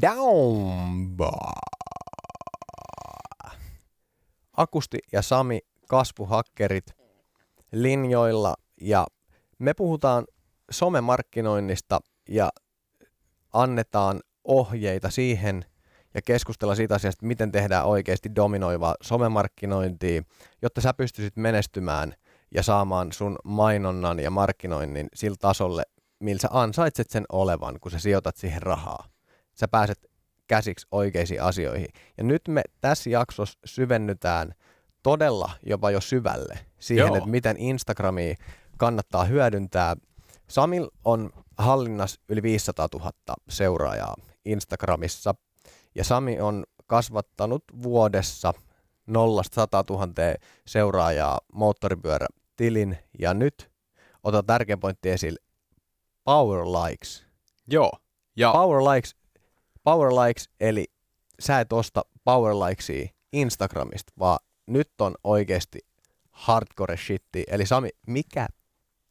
Downbar. Akusti ja Sami, kasvuhakkerit linjoilla ja me puhutaan somemarkkinoinnista ja annetaan ohjeita siihen ja keskustella siitä asiasta, miten tehdään oikeasti dominoivaa somemarkkinointia, jotta sä pystyisit menestymään ja saamaan sun mainonnan ja markkinoinnin sillä tasolle, millä sä ansaitset sen olevan, kun sä sijoitat siihen rahaa. Sä pääset käsiksi oikeisiin asioihin. Ja nyt me tässä jaksossa syvennytään todella jopa jo syvälle siihen, Joo. että miten Instagramia kannattaa hyödyntää. Samil on hallinnassa yli 500 000 seuraajaa Instagramissa ja Sami on kasvattanut vuodessa 0 100 000 seuraajaa moottoripyörätilin ja nyt ota tärkeä pointti esille, Power Likes. Joo. Ja... Power Likes, Power Likes, eli sä et osta Power Likesia Instagramista, vaan nyt on oikeasti hardcore shitti. Eli Sami, mikä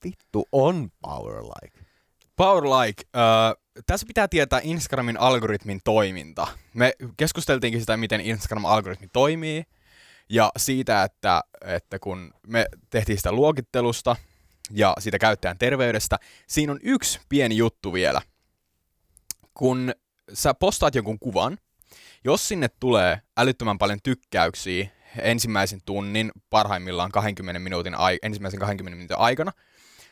vittu on Power Like? Power Like, uh, tässä pitää tietää Instagramin algoritmin toiminta. Me keskusteltiinkin sitä, miten Instagram-algoritmi toimii, ja siitä, että, että kun me tehtiin sitä luokittelusta ja siitä käyttäjän terveydestä, siinä on yksi pieni juttu vielä. Kun sä postaat jonkun kuvan, jos sinne tulee älyttömän paljon tykkäyksiä ensimmäisen tunnin, parhaimmillaan 20 minuutin ai- ensimmäisen 20 minuutin aikana,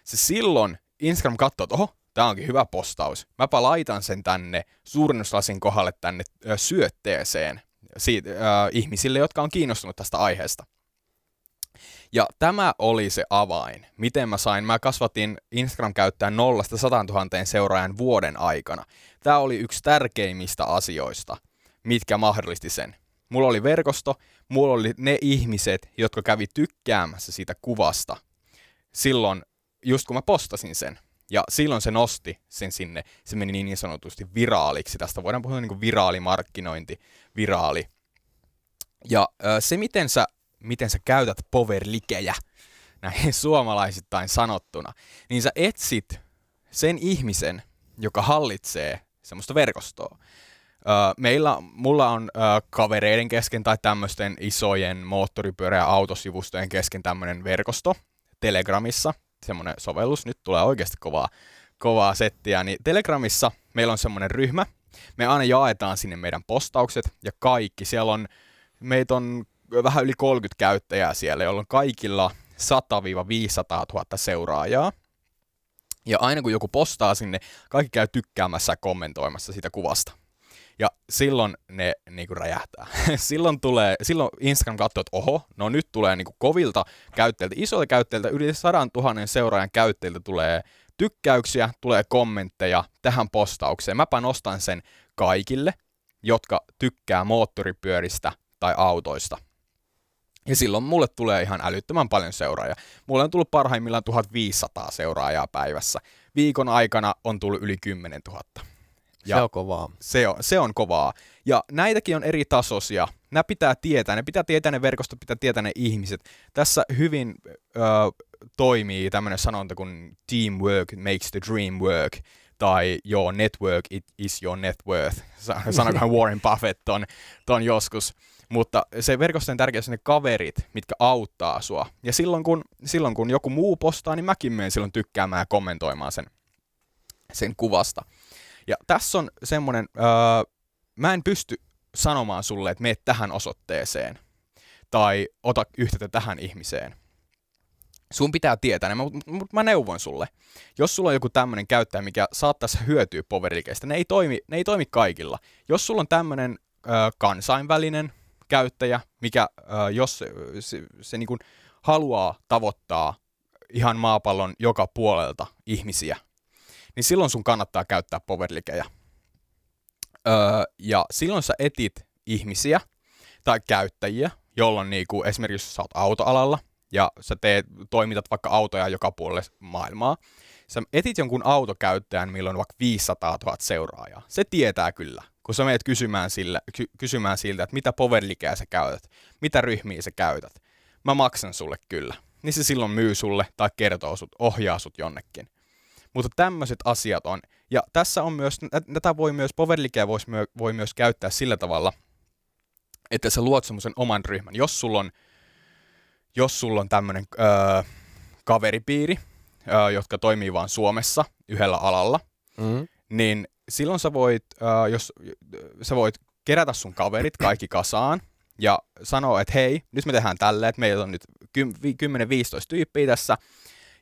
se silloin Instagram katsoo, että oho, tämä onkin hyvä postaus. Mäpä laitan sen tänne suurennuslasin kohdalle tänne ö, syötteeseen siitä, ö, ihmisille, jotka on kiinnostunut tästä aiheesta. Ja tämä oli se avain, miten mä sain, mä kasvatin Instagram-käyttäjän 0 100 000 seuraajan vuoden aikana. Tämä oli yksi tärkeimmistä asioista, mitkä mahdollisti sen. Mulla oli verkosto, mulla oli ne ihmiset, jotka kävi tykkäämässä siitä kuvasta silloin, just kun mä postasin sen. Ja silloin se nosti sen sinne, se meni niin sanotusti viraaliksi. Tästä voidaan puhua niin kuin viraalimarkkinointi, viraali. Ja se, miten sä, miten sä käytät powerlikejä, näin suomalaisittain sanottuna, niin sä etsit sen ihmisen, joka hallitsee semmoista verkostoa. meillä, mulla on kavereiden kesken tai tämmöisten isojen moottoripyörä- ja autosivustojen kesken tämmöinen verkosto Telegramissa, semmoinen sovellus, nyt tulee oikeasti kovaa, kovaa settiä, niin Telegramissa meillä on semmoinen ryhmä, me aina jaetaan sinne meidän postaukset ja kaikki, siellä on, meitä on vähän yli 30 käyttäjää siellä, jolloin kaikilla 100-500 000 seuraajaa. Ja aina kun joku postaa sinne, kaikki käy tykkäämässä ja kommentoimassa sitä kuvasta. Ja silloin ne niinku räjähtää. silloin, tulee, silloin Instagram katsoo, että oho, no nyt tulee niinku kovilta käyttäjiltä, isoilta käyttäjiltä, yli 100 000 seuraajan käyttäjiltä tulee tykkäyksiä, tulee kommentteja tähän postaukseen. Mäpä nostan sen kaikille, jotka tykkää moottoripyöristä tai autoista. Ja silloin mulle tulee ihan älyttömän paljon seuraajia. Mulle on tullut parhaimmillaan 1500 seuraajaa päivässä. Viikon aikana on tullut yli 10 000. Ja se on kovaa. Se on, se on kovaa. Ja näitäkin on eri tasoisia. Nämä pitää tietää. Ne pitää tietää ne verkostot, pitää tietää ne ihmiset. Tässä hyvin ö, toimii tämmöinen sanonta kuin teamwork makes the dream work tai your network it is your net worth. Sanokohan Warren Buffett ton, ton joskus. Mutta se verkostojen tärkeä on ne kaverit, mitkä auttaa sua. Ja silloin kun, silloin kun joku muu postaa, niin mäkin menen silloin tykkäämään ja kommentoimaan sen, sen kuvasta. Ja tässä on semmoinen, öö, mä en pysty sanomaan sulle, että meet tähän osoitteeseen tai ota yhteyttä tähän ihmiseen. Sun pitää tietää, mutta mä, mä neuvon sulle. Jos sulla on joku tämmöinen käyttäjä, mikä saattaisi hyötyä poverikeistä, ne ei toimi, ne ei toimi kaikilla. Jos sulla on tämmöinen ö, kansainvälinen käyttäjä, mikä, ö, jos se, se, se niin haluaa tavoittaa ihan maapallon joka puolelta ihmisiä, niin silloin sun kannattaa käyttää powerlikejä. Öö, ja silloin sä etit ihmisiä tai käyttäjiä, jolloin niinku, esimerkiksi jos sä oot autoalalla ja sä teet, toimitat vaikka autoja joka puolelle maailmaa, sä etit jonkun autokäyttäjän, millä on vaikka 500 000 seuraajaa. Se tietää kyllä, kun sä menet kysymään, sille, ky- kysymään siltä, että mitä powerlikeä sä käytät, mitä ryhmiä sä käytät. Mä maksan sulle kyllä. Niin se silloin myy sulle tai kertoo sut, ohjaa sut jonnekin. Mutta tämmöiset asiat on Ja tässä on myös, tätä voi myös, Powerlikeä voi myös käyttää sillä tavalla, että sä luot semmoisen oman ryhmän. Jos sulla on, jos sulla on tämmöinen öö, kaveripiiri, öö, jotka toimii vain Suomessa yhdellä alalla, mm. niin silloin sä voit, öö, jos sä voit kerätä sun kaverit kaikki kasaan ja sanoa, että hei, nyt me tehdään tälleen, että meillä on nyt 10-15 tyyppiä tässä,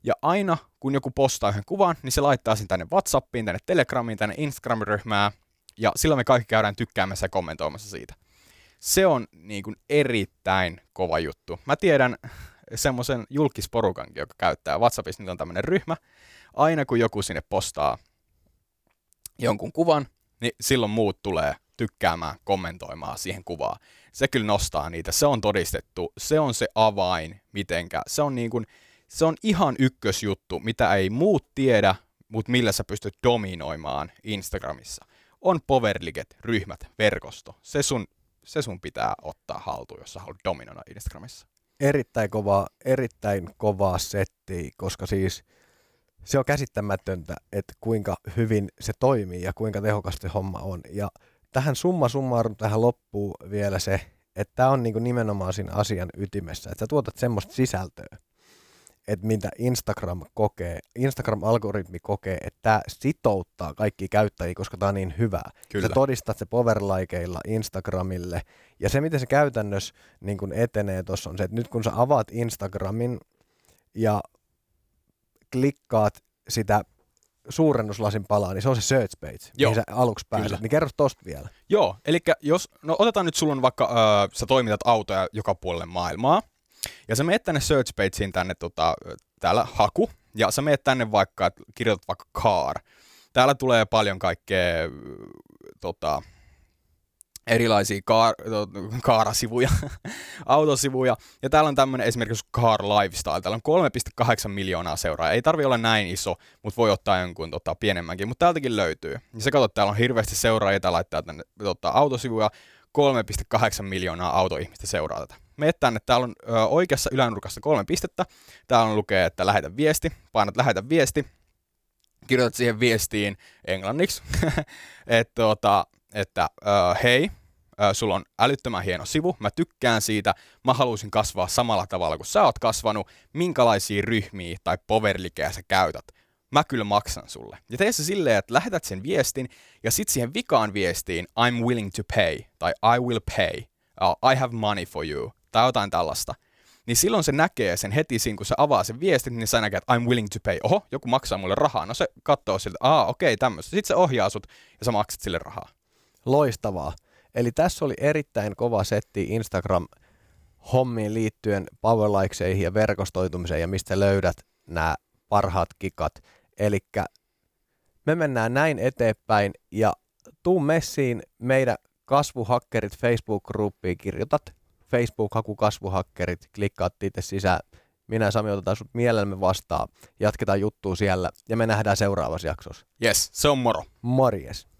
ja aina kun joku postaa yhden kuvan, niin se laittaa sen tänne Whatsappiin, tänne Telegramiin, tänne Instagram-ryhmään, ja silloin me kaikki käydään tykkäämässä ja kommentoimassa siitä. Se on niin kuin erittäin kova juttu. Mä tiedän semmoisen julkisporukankin, joka käyttää WhatsAppissa, niin on tämmöinen ryhmä. Aina kun joku sinne postaa jonkun kuvan, niin silloin muut tulee tykkäämään, kommentoimaan siihen kuvaan. Se kyllä nostaa niitä, se on todistettu, se on se avain mitenkä. Se on, niin kuin, se on ihan ykkösjuttu, mitä ei muut tiedä, mutta millä sä pystyt dominoimaan Instagramissa. On powerliget, ryhmät, verkosto. Se sun, se sun pitää ottaa haltuun, jos sä haluat dominoida Instagramissa. Erittäin kova, erittäin kovaa setti, koska siis se on käsittämätöntä, että kuinka hyvin se toimii ja kuinka tehokas se homma on. Ja tähän summa summarum tähän loppuu vielä se, että tämä on niinku nimenomaan siinä asian ytimessä, että sä tuotat semmoista sisältöä, että mitä Instagram kokee, Instagram-algoritmi kokee, että tämä sitouttaa kaikki käyttäjiä, koska tämä on niin hyvää. Kyllä. Sä todistat se powerlikeilla Instagramille, ja se miten se käytännössä niin kun etenee tuossa on se, että nyt kun sä avaat Instagramin ja klikkaat sitä suurennuslasin palaa, niin se on se search page, Joo. mihin sä aluksi pääset. Kyllä. Niin kerro tosta vielä. Joo, eli jos, no otetaan nyt sulla on vaikka, äh, sä toimitat autoja joka puolelle maailmaa, ja sä meet tänne search pageen tänne tota, täällä haku, ja sä meet tänne vaikka, että kirjoitat vaikka car. Täällä tulee paljon kaikkea tota, erilaisia kaar, kaarasivuja, autosivuja. Ja täällä on tämmöinen esimerkiksi Car Lifestyle. Täällä on 3,8 miljoonaa seuraajaa. Ei tarvi olla näin iso, mutta voi ottaa jonkun tota, pienemmänkin. Mutta täältäkin löytyy. Ja se katsot, täällä on hirveästi seuraajia. Täällä laittaa tänne tota, autosivuja. 3,8 miljoonaa autoihmistä seuraa tätä. Meet tänne, täällä on ö, oikeassa ylänurkassa kolme pistettä. Täällä on lukee, että lähetä viesti. Painat lähetä viesti. Kirjoitat siihen viestiin englanniksi. että tota, että uh, hei, uh, sulla on älyttömän hieno sivu, mä tykkään siitä, mä haluaisin kasvaa samalla tavalla kuin sä oot kasvanut, minkälaisia ryhmiä tai powerlikeä sä käytät. Mä kyllä maksan sulle. Ja tee se silleen, että lähetät sen viestin, ja sit siihen vikaan viestiin I'm willing to pay, tai I will pay, uh, I have money for you, tai jotain tällaista niin silloin se näkee sen heti siinä, kun se avaa sen viestin, niin sä näkee, että I'm willing to pay. Oho, joku maksaa mulle rahaa. No se katsoo siltä, aa okei, tämmöistä. Sitten se ohjaa sut ja sä maksat sille rahaa. Loistavaa. Eli tässä oli erittäin kova setti Instagram hommiin liittyen powerlikeseihin ja verkostoitumiseen ja mistä löydät nämä parhaat kikat. Eli me mennään näin eteenpäin ja tuu messiin meidän kasvuhakkerit Facebook-gruppiin, kirjoitat Facebook-haku kasvuhakkerit, klikkaat itse sisään. Minä Sami otetaan sut mielellämme vastaan, jatketaan juttua siellä ja me nähdään seuraavassa jaksossa. Yes, se on moro. Morjes.